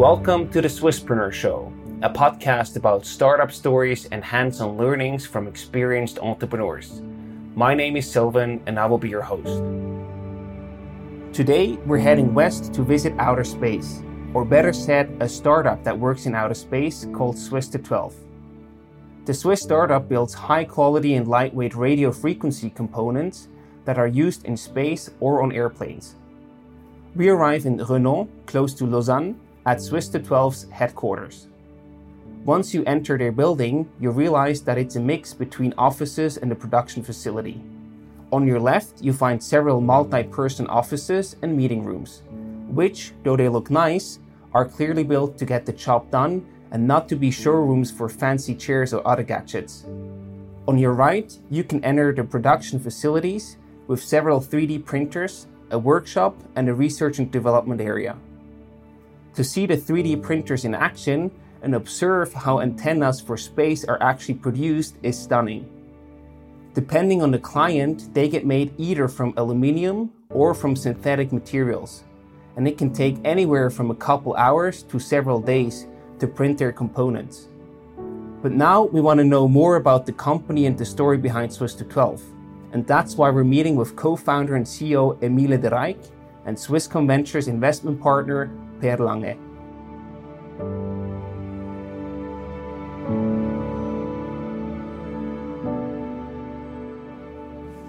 Welcome to the Swisspreneur Show, a podcast about startup stories and hands on learnings from experienced entrepreneurs. My name is Sylvan, and I will be your host. Today, we're heading west to visit outer space, or better said, a startup that works in outer space called SWISSto12. The Swiss startup builds high quality and lightweight radio frequency components that are used in space or on airplanes. We arrive in Renens, close to Lausanne, at SWISSto12's headquarters. Once you enter their building, you realize that it's a mix between offices and a production facility. On your left, you find several multi person offices and meeting rooms, which, though they look nice, are clearly built to get the job done and not to be showrooms for fancy chairs or other gadgets. On your right, you can enter the production facilities with several 3D printers, a workshop, and a research and development area. To see the 3D printers in action and observe how antennas for space are actually produced is stunning. Depending on the client, they get made either from aluminium or from synthetic materials, and it can take anywhere from a couple hours to several days to print their components. But now we want to know more about the company and the story behind SWISSto12. And that's why we're meeting with co founder and CEO Emile de Rijk and Swisscom Ventures investment partner Per Lange. Eh.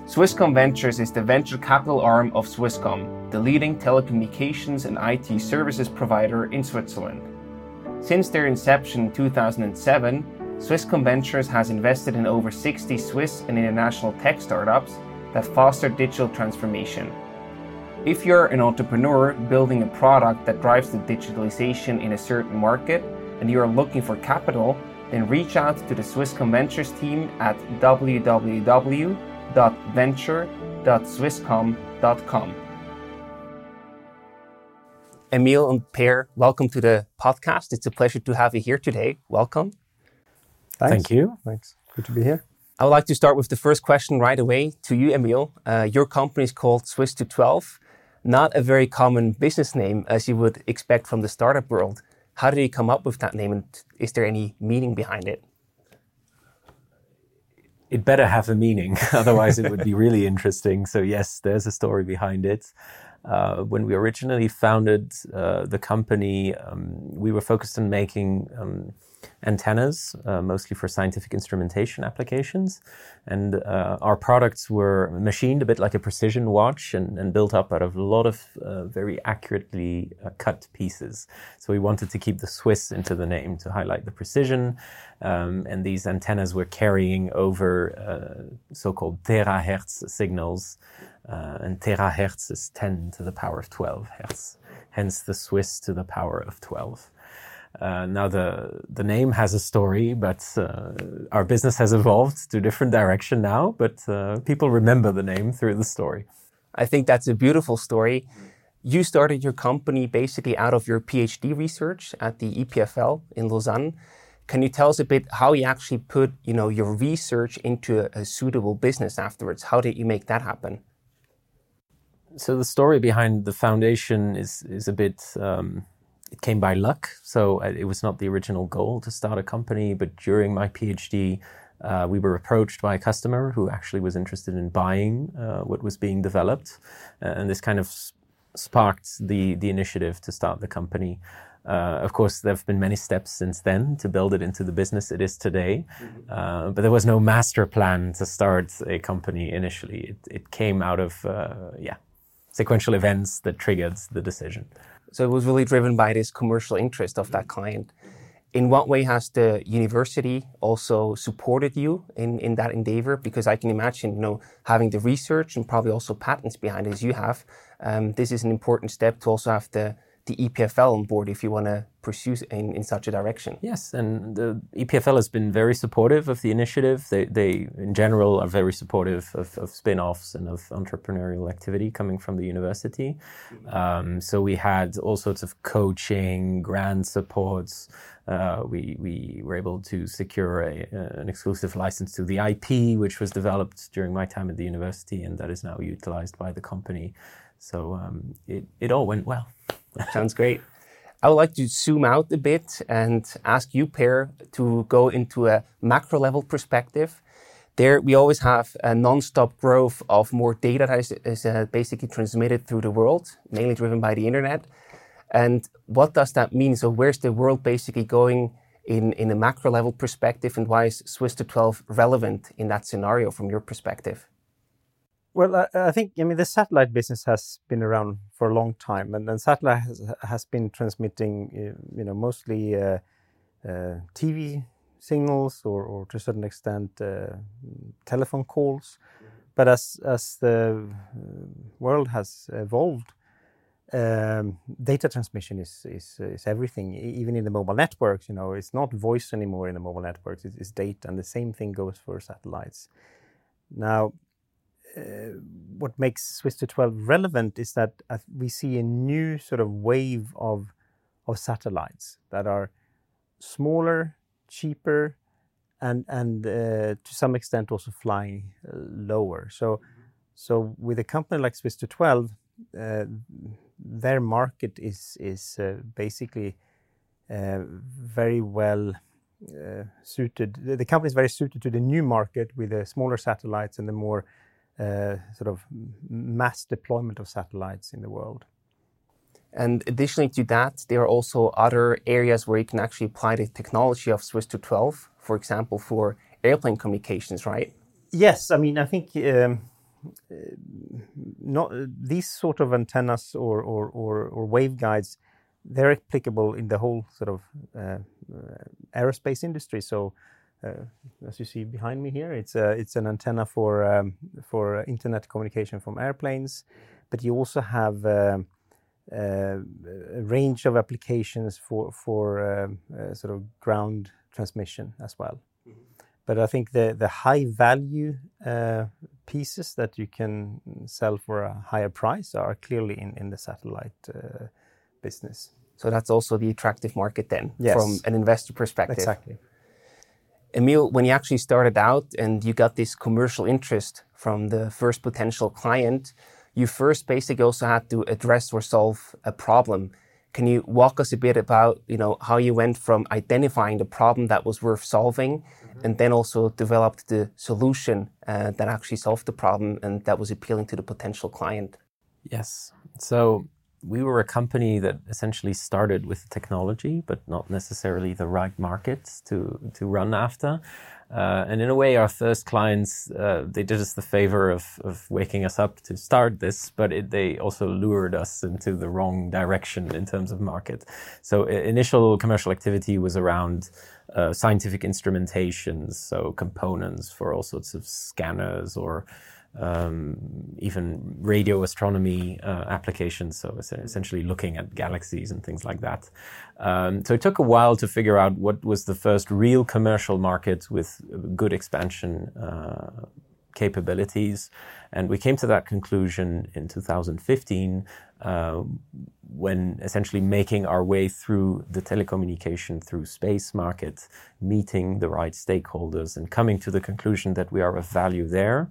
Swisscom Ventures is the venture capital arm of Swisscom, the leading telecommunications and IT services provider in Switzerland. Since their inception in 2007, Swisscom Ventures has invested in over 60 Swiss and international tech startups that foster digital transformation. If you're an entrepreneur building a product that drives the digitalization in a certain market and you are looking for capital, then reach out to the Swisscom Ventures team at www.venture.swisscom.com. Emile and Per, welcome to the podcast. It's a pleasure to have you here today. Welcome. Thanks. Thank you. Thanks. Good to be here. I would like to start with the first question right away to you, Emile. Uh, your company is called SWISSto12, not a very common business name as you would expect from the startup world. How did you come up with that name, and is there any meaning behind it? It better have a meaning, otherwise, it would be really interesting. So, yes, there's a story behind it. Uh, when we originally founded uh, the company, um, we were focused on making um, antennas, uh, mostly for scientific instrumentation applications. And uh, our products were machined a bit like a precision watch and, and built up out of a lot of uh, very accurately uh, cut pieces. So we wanted to keep the Swiss into the name to highlight the precision. Um, and these antennas were carrying over uh, so called terahertz signals. Uh, and terahertz is 10 to the power of 12 hertz, hence the Swiss to the power of 12. Uh, now the the name has a story, but uh, our business has evolved to a different direction now. But uh, people remember the name through the story. I think that's a beautiful story. You started your company basically out of your PhD research at the EPFL in Lausanne. Can you tell us a bit how you actually put you know your research into a, a suitable business afterwards? How did you make that happen? So the story behind the foundation is is a bit. Um, it came by luck. So uh, it was not the original goal to start a company, but during my PhD, uh, we were approached by a customer who actually was interested in buying uh, what was being developed, uh, and this kind of sparked the the initiative to start the company. Uh, of course, there have been many steps since then to build it into the business it is today, mm-hmm. uh, but there was no master plan to start a company initially. It, it came out of yeah sequential events that triggered the decision. So it was really driven by this commercial interest of that client. In what way has the university also supported you in, in that endeavor? Because I can imagine, you know, having the research and probably also patents behind it as you have, um, this is an important step to also have the the EPFL on board if you want to pursue in, in such a direction. Yes, and the EPFL has been very supportive of the initiative. They, they in general, are very supportive of, of spin offs and of entrepreneurial activity coming from the university. Um, so we had all sorts of coaching, grant supports. Uh, we, we were able to secure a, uh, an exclusive license to the IP, which was developed during my time at the university, and that is now utilized by the company. So um, it, it all went well. Sounds great. I would like to zoom out a bit and ask you, Per, to go into a macro level perspective. There, we always have a non-stop growth of more data that is, is uh, basically transmitted through the world, mainly driven by the internet. And what does that mean? So, where's the world basically going in, in a macro level perspective, and why is SWISSto12 relevant in that scenario from your perspective? Well, I, I, think I mean the satellite business has been around for a long time, and, and satellite has, has, been transmitting, uh, you know, mostly uh, uh, TV signals or, or to a certain extent uh, telephone calls. But as as the world has evolved, um, data transmission is, is is everything. Even in the mobile networks, you know, it's not voice anymore in the mobile networks; it's, it's data, and the same thing goes for satellites. Now what makes SWISSto12 relevant is that uh, we see a new sort of wave of of satellites that are smaller, cheaper, and and uh, to some extent also flying uh, lower. So so with a company like SWISSto12, uh, their market is is uh, basically very well. suited. The, the company is very suited to the new market with the smaller satellites and the more uh, sort of mass deployment of satellites in the world. And additionally to that, there are also other areas where you can actually apply the technology of SWISSto12, for example, for airplane communications, right? Yes, I mean, I think um, uh, not these sort of antennas or, or, or, or waveguides, they're applicable in the whole sort of uh, uh aerospace industry. So uh, as you see behind me here, it's a, it's an antenna for um, for internet communication from airplanes, but you also have uh, uh, a range of applications for for um, sort of ground transmission as well. Mm -hmm. But I think the the high value pieces that you can sell for a higher price are clearly in in the satellite business. So that's also the attractive market then, yes. from an investor perspective. Exactly. Emile, when you actually started out and you got this commercial interest from the first potential client, you first basically also had to address or solve a problem. Can you walk us a bit about, you know, how you went from identifying the problem that was worth solving, mm-hmm. and then also developed the solution uh, that actually solved the problem and that was appealing to the potential client? Yes. So we were a company that essentially started with technology, but not necessarily the right markets to to run after. Uh, and in a way, our first clients uh, they did us the favor of, of waking us up to start this, but it, they also lured us into the wrong direction in terms of market. So initial commercial activity was around uh, scientific instrumentations, so components for all sorts of scanners or um, even radio astronomy uh, applications, so essentially looking at galaxies and things like that. Um, so it took a while to figure out what was the first real commercial market with good expansion uh, capabilities. And we came to that conclusion in 2015 uh, when essentially making our way through the telecommunication through space market, meeting the right stakeholders, and coming to the conclusion that we are of value there.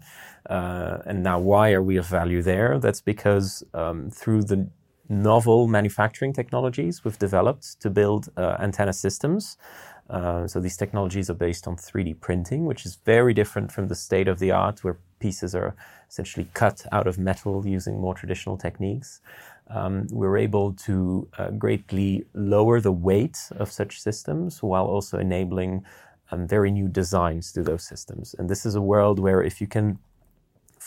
Uh, and now, why are we of value there? That's because um, through the novel manufacturing technologies we've developed to build uh, antenna systems. Uh, so these technologies are based on 3D printing, which is very different from the state of the art, where pieces are essentially cut out of metal using more traditional techniques. Um, we're able to uh, greatly lower the weight of such systems while also enabling um, very new designs to those systems. And this is a world where if you can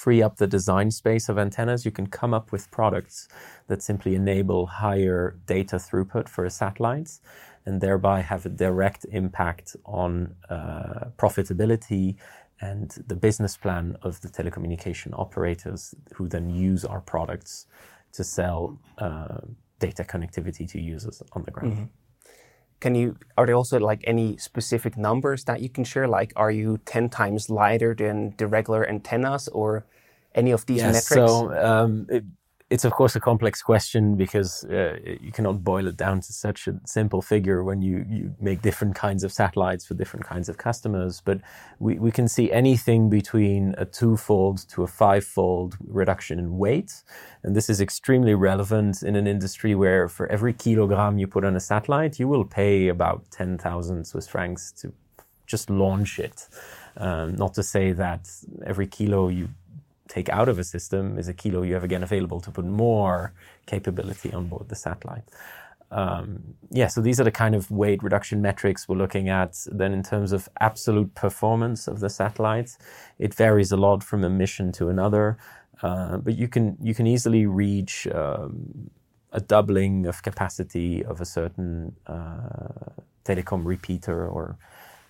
free up the design space of antennas, you can come up with products that simply enable higher data throughput for satellites and thereby have a direct impact on uh, profitability and the business plan of the telecommunication operators who then use our products to sell uh, data connectivity to users on the ground. Mm-hmm. Can you? Are there also like any specific numbers that you can share? Like, are you ten times lighter than the regular antennas, or any of these yes, metrics? So um, it, it's of course a complex question because uh, you cannot boil it down to such a simple figure when you, you make different kinds of satellites for different kinds of customers. But we, we can see anything between a twofold to a fivefold reduction in weight. And this is extremely relevant in an industry where for every kilogram you put on a satellite, you will pay about 10,000 Swiss francs to just launch it. Um, not to say that every kilo you take out of a system is a kilo you have again available to put more capability on board the satellite. Um, yeah, so these are the kind of weight reduction metrics we're looking at. Then, in terms of absolute performance of the satellites, it varies a lot from a mission to another. Uh, but you can you can easily reach um, a doubling of capacity of a certain uh, telecom repeater or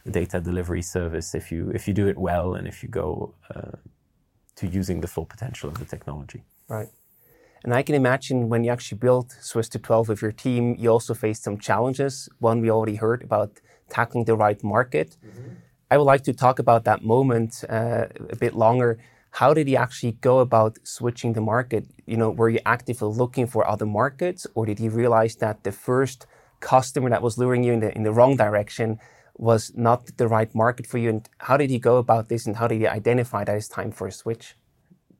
data delivery service if you if you do it well and if you go uh, to using the full potential of the technology. Right. And I can imagine when you actually built SWISSto12 with your team, you also faced some challenges. One we already heard about tackling the right market. Mm-hmm. I would like to talk about that moment uh, a bit longer. How did you actually go about switching the market? You know, were you actively looking for other markets, or did you realize that the first customer that was luring you in the in the wrong direction was not the right market for you? And how did you go about this and how did you identify that it's time for a switch?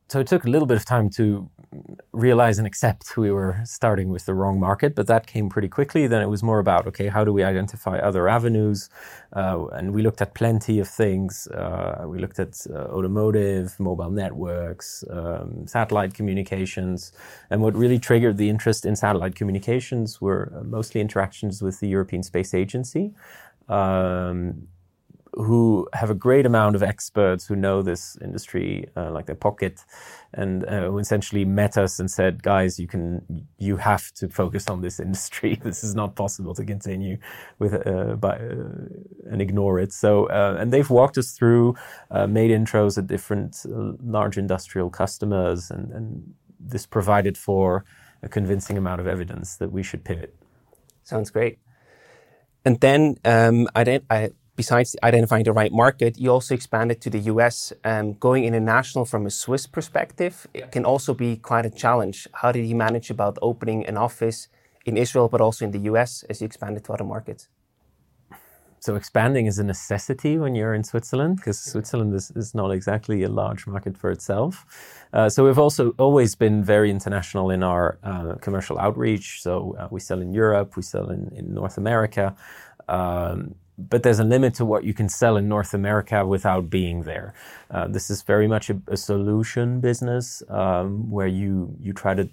So it took a little bit of time to realize and accept we were starting with the wrong market, but that came pretty quickly. Then it was more about, okay, how do we identify other avenues? Uh, and we looked at plenty of things. Uh, we looked at uh, automotive, mobile networks, um, satellite communications. And what really triggered the interest in satellite communications were mostly interactions with the European Space Agency um, who have a great amount of experts who know this industry uh, like their pocket, and uh, who essentially met us and said, "Guys, you can, you have to focus on this industry. this is not possible to continue with uh, by, uh, and ignore it." So, uh, and they've walked us through, uh, made intros at different large industrial customers, and, and this provided for a convincing amount of evidence that we should pivot. Sounds great. And then, um, I, besides identifying the right market, you also expanded to the US. Um, going international from a Swiss perspective it can also be quite a challenge. How did you manage about opening an office in Israel, but also in the US as you expanded to other markets? So expanding is a necessity when you're in Switzerland because Switzerland is, is not exactly a large market for itself. Uh, so we've also always been very international in our uh, commercial outreach. So uh, we sell in Europe, we sell in, in North America. Um, but there's a limit to what you can sell in North America without being there. Uh, this is very much a, a solution business um, where you you try to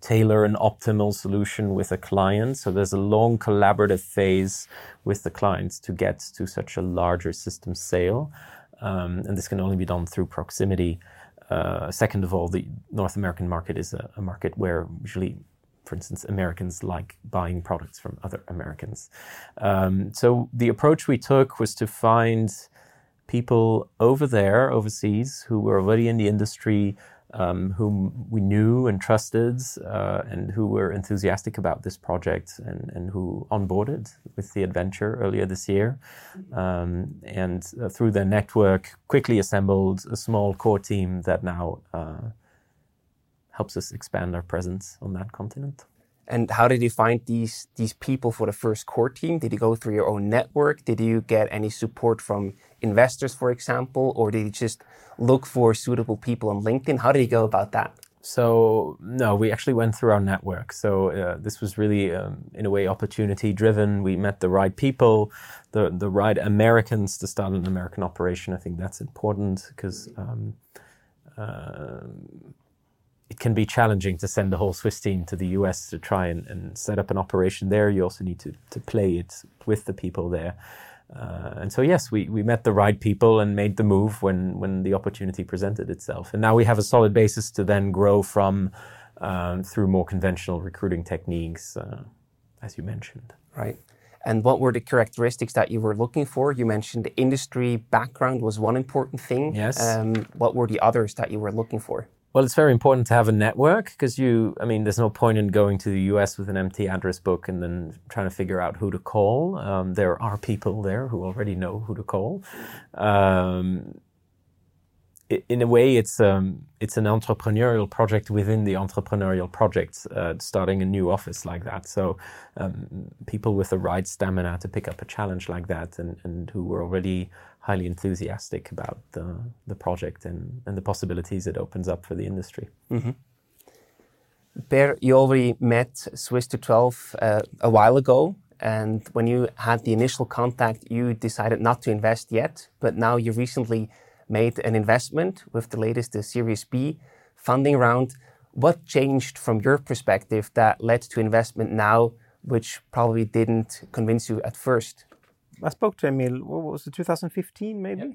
tailor an optimal solution with a client. So there's a long collaborative phase with the clients to get to such a larger system sale. Um, and this can only be done through proximity. Uh, second of all, the North American market is a, a, market where usually, for instance, Americans like buying products from other Americans. Um, so the approach we took was to find people over there, overseas, who were already in the industry, um, whom we knew and trusted uh, and who were enthusiastic about this project and, and who onboarded with the adventure earlier this year. Um, and uh, through their network, quickly assembled a small core team that now uh, helps us expand our presence on that continent. And how did you find these these people for the first core team? Did you go through your own network? Did you get any support from investors, for example, or did you just look for suitable people on LinkedIn? How did you go about that? So no, we actually went through our network. So uh, this was really, um, in a way, opportunity driven. We met the right people, the the right Americans to start an American operation. I think that's important because um, uh, it can be challenging to send the whole Swiss team to the US to try and, and set up an operation there. You also need to to play it with the people there. Uh, and so, yes, we, we met the right people and made the move when, when the opportunity presented itself. And now we have a solid basis to then grow from um, through more conventional recruiting techniques, uh, as you mentioned. Right. And what were the characteristics that you were looking for? You mentioned the industry background was one important thing. Yes. Um, what were the others that you were looking for? Well, it's very important to have a network because you, I mean, there's no point in going to the US with an empty address book and then trying to figure out who to call. Um, there are people there who already know who to call. Um, in a way, it's um, it's an entrepreneurial project within the entrepreneurial project, uh, starting a new office like that. So um, people with the right stamina to pick up a challenge like that, and, and who were already highly enthusiastic about the the project and, and the possibilities it opens up for the industry. Mm-hmm. Per, you already met SWISSto12 uh, a while ago. And when you had the initial contact, you decided not to invest yet, but now you recently made an investment with the latest the Series B funding round. What changed from your perspective that led to investment now, which probably didn't convince you at first? I spoke to Emile, what was it, 2015 maybe? Yep.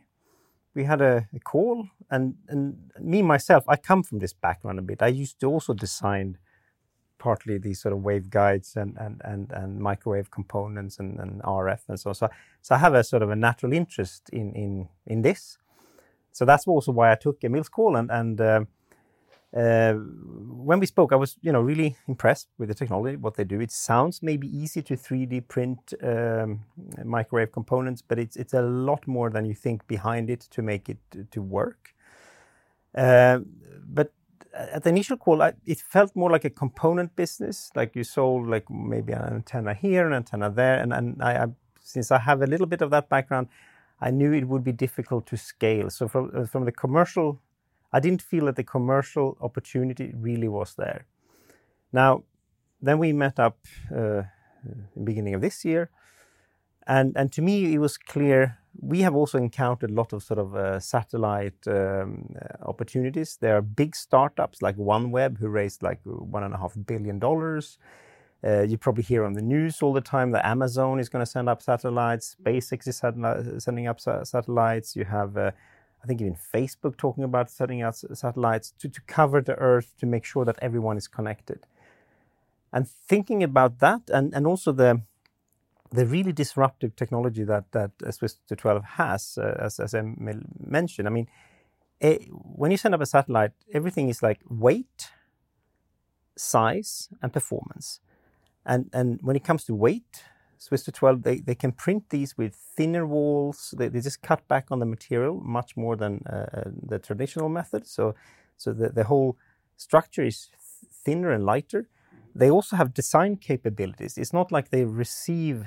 We had a, a, call, and, and me myself, I come from this background a bit. I used to also design partly these sort of waveguides and, and, and, and microwave components and, and RF and so on. So, so I have a sort of a natural interest in, in, in this so that's also why I took Emile's call. And, and uh, uh, when we spoke, I was you know really impressed with the technology, what they do. It sounds maybe easy to 3D print um, microwave components, but it's it's a lot more than you think behind it to make it to work. Uh, but at the initial call, I, it felt more like a component business, like you sold like maybe an antenna here, an antenna there, and and I, I since I have a little bit of that background, I knew it would be difficult to scale. So from uh, from the commercial, I didn't feel that the commercial opportunity really was there. Now, then we met up uh, beginning of this year, and and to me it was clear we have also encountered a lot of sort of uh, satellite um, uh, opportunities. There are big startups like OneWeb who raised like one and a half billion dollars. Uh, you probably hear on the news all the time that Amazon is going to send up satellites, SpaceX is sending up satellites. You have, uh, I think, even Facebook talking about setting out satellites to, to cover the Earth to make sure that everyone is connected. And thinking about that, and, and also the the really disruptive technology that that Swiss 12 has, uh, as as I mentioned. I mean, a, when you send up a satellite, everything is like weight, size, and performance. And, and when it comes to weight, SWISSto12, they, they can print these with thinner walls. They, they just cut back on the material much more than uh, uh the traditional method. So, so the, the whole structure is thinner and lighter. They also have design capabilities. It's not like they receive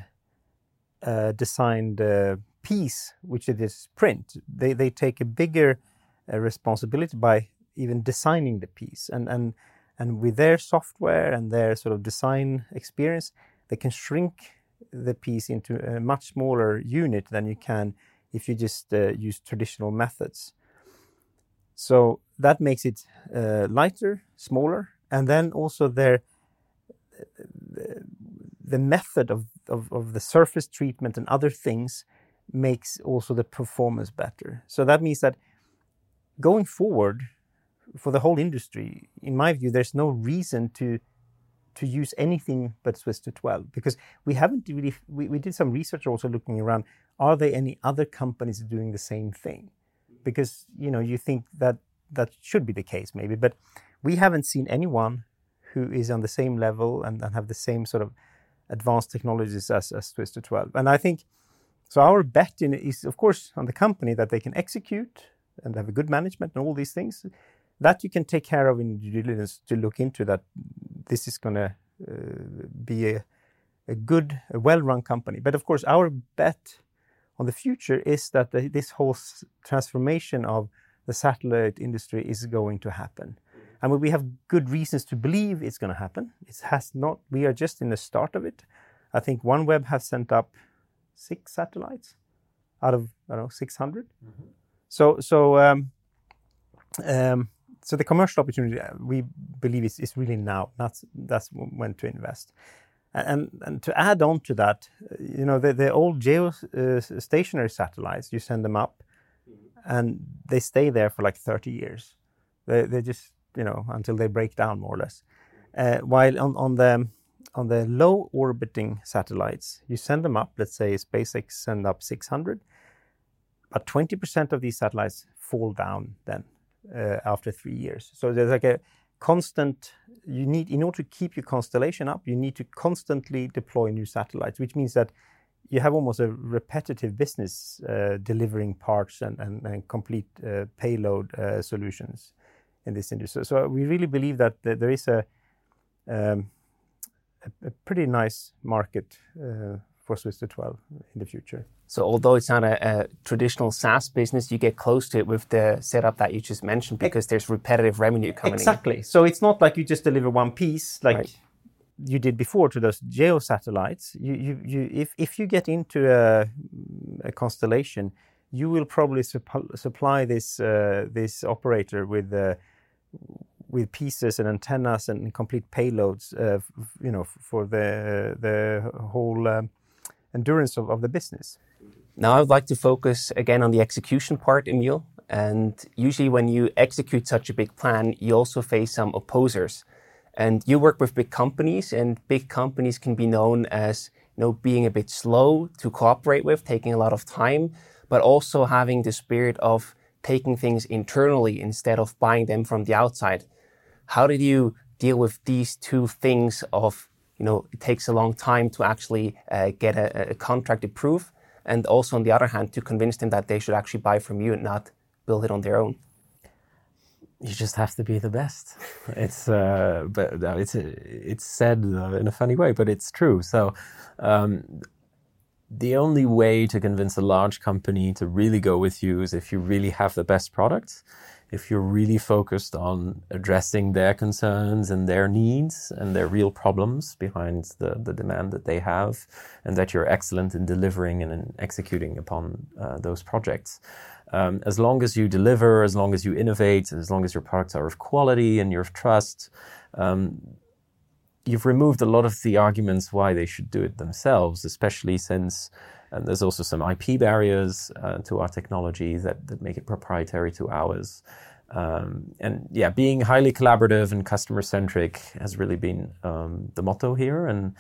a designed uh, piece, which they just print. They, they take a bigger uh, responsibility by even designing the piece. And, and and with their software and their sort of design experience, they can shrink the piece into a much smaller unit than you can if you just uh, use traditional methods. So that makes it uh, lighter, smaller, and then also their the method of, of, of the surface treatment and other things makes also the performance better. So that means that going forward, for the whole industry, in my view, there's no reason to to use anything but SWISSto12 because we haven't really we, we did some research also looking around are there any other companies doing the same thing? Because you know you think that that should be the case maybe but we haven't seen anyone who is on the same level and, and have the same sort of advanced technologies as, as SWISSto12 and I think so our bet in is of course on the company that they can execute and have a good management and all these things that you can take care of in due diligence to look into that this is going to uh, be a, a good, a well-run company. But of course, our bet on the future is that the, this whole transformation of the satellite industry is going to happen. And we have good reasons to believe it's going to happen. It has not. We are just in the start of it. I think OneWeb has sent up six satellites out of I don't know 600. Mm-hmm. So so um, um, so the commercial opportunity uh, we believe is, is really now. That's that's when to invest. And, and to add on to that, you know, the, the old geostationary uh, satellites, you send them up and they stay there for like 30 years. They, they just, you know, until they break down more or less. Uh, while on, on the on the low orbiting satellites, you send them up, let's say SpaceX send up 600, but 20% of these satellites fall down then uh, after three years. So there's like a constant you need in order to keep your constellation up you need to constantly deploy new satellites which means that you have almost a repetitive business uh, delivering parts and, and, and complete uh, payload uh, solutions in this industry. So, so, we really believe that there is a, um, a, a, pretty nice market uh, for SWISSto12 in the future. So, although it's not a, a, traditional SaaS business, you get close to it with the setup that you just mentioned because there's repetitive revenue coming exactly. in. Exactly. So, it's not like you just deliver one piece, like right you did before to those geo satellites, you, you, you, if, if you get into a, a constellation, you will probably supp- supply this uh, this operator with uh, with pieces and antennas and complete payloads, uh, you know, for the the whole um, endurance of, of the business. Now, I would like to focus again on the execution part, Emile. And usually, when you execute such a big plan, you also face some opposers. And you work with big companies, and big companies can be known as you know being a bit slow to cooperate with, taking a lot of time, but also having the spirit of taking things internally instead of buying them from the outside. How did you deal with these two things of you know it takes a long time to actually uh, get a, a contract approved, and also on the other hand to convince them that they should actually buy from you and not build it on their own? you just have to be the best. It's uh, but uh, it's it's said uh, in a funny way, but it's true. So. Um, the only way to convince a large company to really go with you is if you really have the best product, if you're really focused on addressing their concerns and their needs and their real problems behind the, the demand that they have, and that you're excellent in delivering and in executing upon uh, those projects. Um, as long as you deliver, as long as you innovate, as long as your products are of quality and you're of trust, um, you've removed a lot of the arguments why they should do it themselves, especially since there's also some IP barriers uh, to our technology that, that make it proprietary to ours. Um, and yeah, being highly collaborative and customer centric has really been um, the motto here. And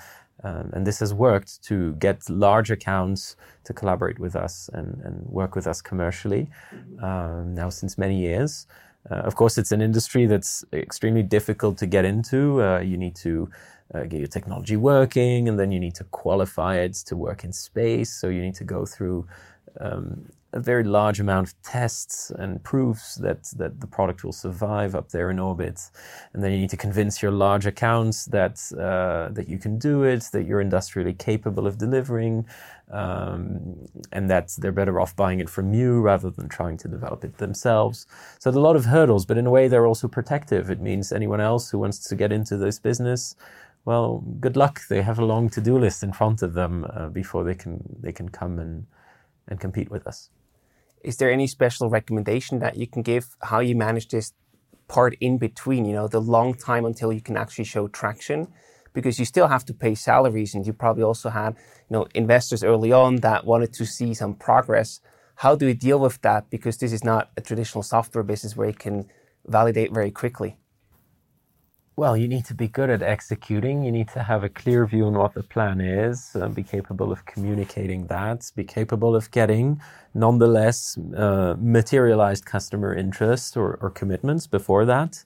um, and this has worked to get large accounts to collaborate with us and, and work with us commercially um, now since many years. Uh, of course, it's an industry that's extremely difficult to get into. Uh, you need to uh, get your technology working, and then you need to qualify it to work in space. So you need to go through um, a very large amount of tests and proofs that, that the product will survive up there in orbit. And then you need to convince your large accounts that, uh, that you can do it, that you're industrially capable of delivering, um, and that they're better off buying it from you rather than trying to develop it themselves. So a lot of hurdles, but in a way they're also protective. It means anyone else who wants to get into this business well, good luck. They have a long to-do list in front of them uh, before they can they can come and and compete with us. Is there any special recommendation that you can give how you manage this part in between, you know, the long time until you can actually show traction? Because you still have to pay salaries and you probably also had, you know, investors early on that wanted to see some progress. How do we deal with that? Because this is not a traditional software business where you can validate very quickly. Well, you need to be good at executing. You need to have a clear view on what the plan is, uh, be capable of communicating that, be capable of getting, nonetheless, uh, materialized customer interest or, or, commitments before that,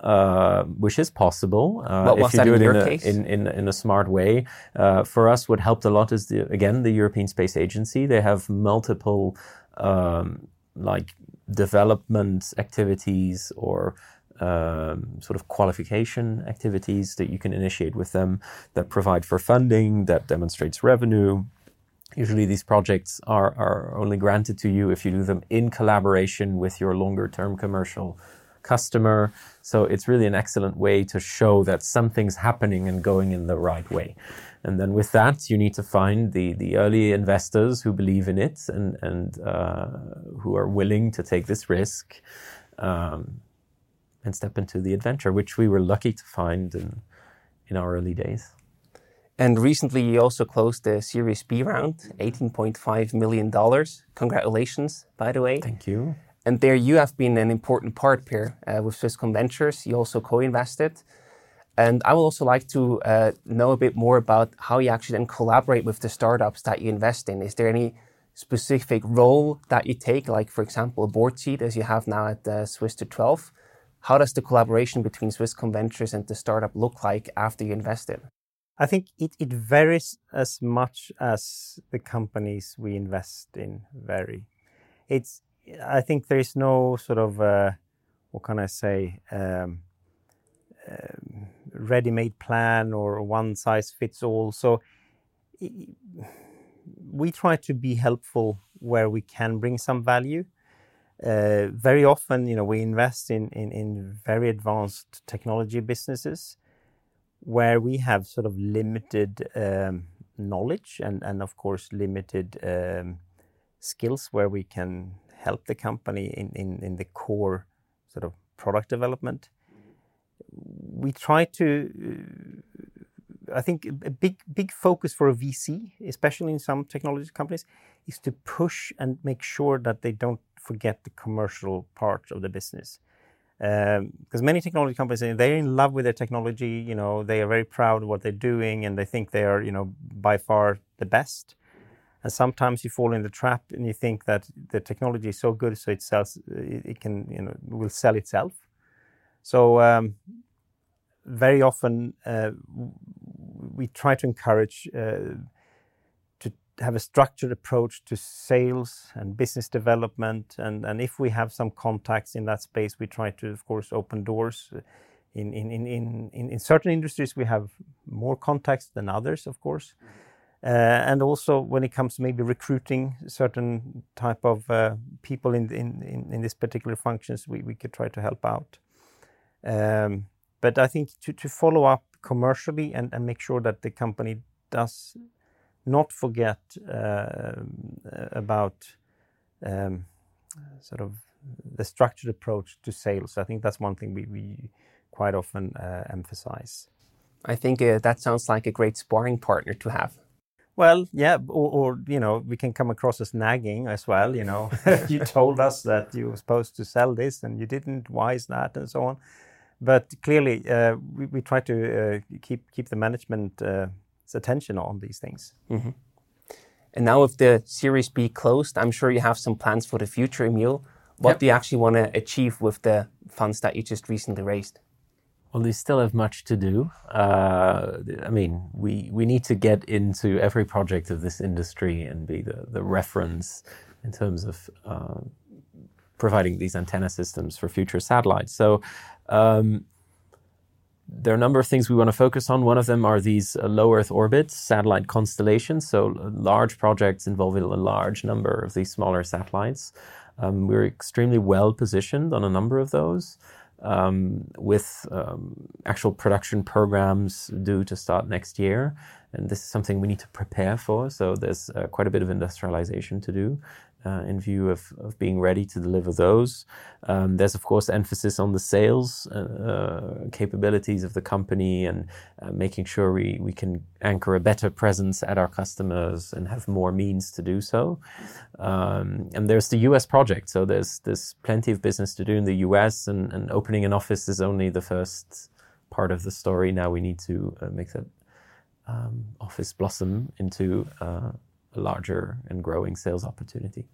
uh, which is possible uh, if you do it in, a, in, in, in, a smart way. Uh, for us, what helped a lot is, the, again, the European Space Agency. They have multiple um, like development activities or um, sort of qualification activities that you can initiate with them that provide for funding, that demonstrates revenue. Usually, these projects are, are only granted to you if you do them in collaboration with your longer term commercial customer. So, it's really an excellent way to show that something's happening and going in the right way. And then with that, you need to find the, the early investors who believe in it and, and uh, who are willing to take this risk. Um, and step into the adventure, which we were lucky to find in, in our early days. And recently, you also closed the Series B round, $18.5 million. Congratulations, by the way. Thank you. And there you have been an important part, Per, uh, with Swisscom Ventures. You also co invested. And I would also like to uh, know a bit more about how you actually then collaborate with the startups that you invest in. Is there any specific role that you take, like, for example, a board seat as you have now at uh, SWISSto12? How does the collaboration between Swisscom Ventures and the startup look like after you invest invested? I think it, it varies as much as the companies we invest in vary. It's I think there is no sort of uh, what can I say um, um, ready-made plan or one size fits all. So we try to be helpful where we can bring some value. Uh, very often, you know, we invest in, in, in very advanced technology businesses where we have sort of limited um, knowledge and, and of course limited um, skills where we can help the company in, in, in the core sort of product development. We try to I think a big big focus for a VC, especially in some technology companies, is to push and make sure that they don't forget the commercial part of the business. Because um, many technology companies they're in love with their technology, you know, they are very proud of what they're doing, and they think they are, you know, by far the best. And sometimes you fall in the trap and you think that the technology is so good, so it sells, it can, you know, will sell itself. So um, very often uh, we try to encourage uh, to have a structured approach to sales and business development. And, and if we have some contacts in that space, we try to, of course, open doors. In, in, in, in, in certain industries, we have more contacts than others, of course. Uh, and also when it comes to maybe recruiting certain type of uh, people in, in, in, in this particular functions, we, we could try to help out. Um, but I think to, to follow up commercially and, and make sure that the company does not forget uh, about um, sort of the structured approach to sales. I think that's one thing we, we quite often uh, emphasize. I think uh, that sounds like a great sparring partner to have. Well, yeah, or, or, you know, we can come across as nagging as well. You know, you told us that you were supposed to sell this and you didn't. Why is that, and so on but clearly, uh, we, we, try to uh, keep keep the management's uh, attention on these things. Mm-hmm. And now, if the Series B closed, I'm sure you have some plans for the future, Emile. What yep. do you actually want to achieve with the funds that you just recently raised? Well, we still have much to do. Uh, I mean, we, we need to get into every project of this industry and be the, the reference in terms of uh, providing these antenna systems for future satellites. So um, there are a number of things we want to focus on. One of them are these uh, low Earth orbit satellite constellations, so large projects involving a large number of these smaller satellites. Um, we're extremely well positioned on a number of those. Um, with um, actual production programs due to start next year. And this is something we need to prepare for. So there's uh, quite a bit of industrialization to do uh, in view of, of being ready to deliver those. Um, there's, of course, emphasis on the sales uh, uh, capabilities of the company and uh, making sure we, we can anchor a better presence at our customers and have more means to do so. Um, and there's the US project. So there's, there's plenty of business to do in the US, and, and opening an office is only the first part of the story. Now we need to uh, make that um, office blossom into uh, larger and growing sales opportunity.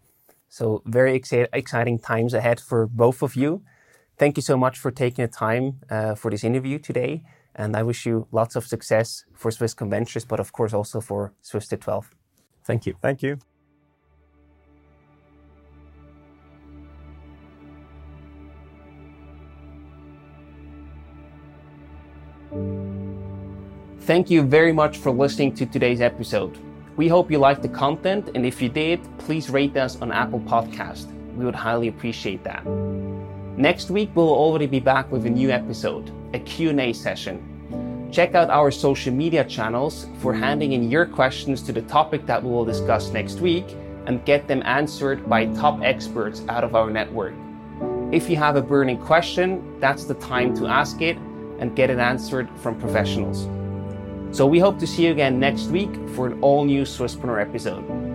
So, very exciting times ahead for both of you. Thank you so much for taking the time uh, for this interview today. And I wish you lots of success for Swisscom Ventures, but of course also for Swiss 12. Thank you. Thank you. Thank you very much for listening to today's episode. We hope you liked the content, and if you did, please rate us on Apple Podcast. We would highly appreciate that. Next week, we'll already be back with a new episode, a Q&A session. Check out our social media channels for handing in your questions to the topic that we will discuss next week and get them answered by top experts out of our network. If you have a burning question, that's the time to ask it and get it answered from professionals. So we hope to see you again next week for an all new Swisspreneur episode.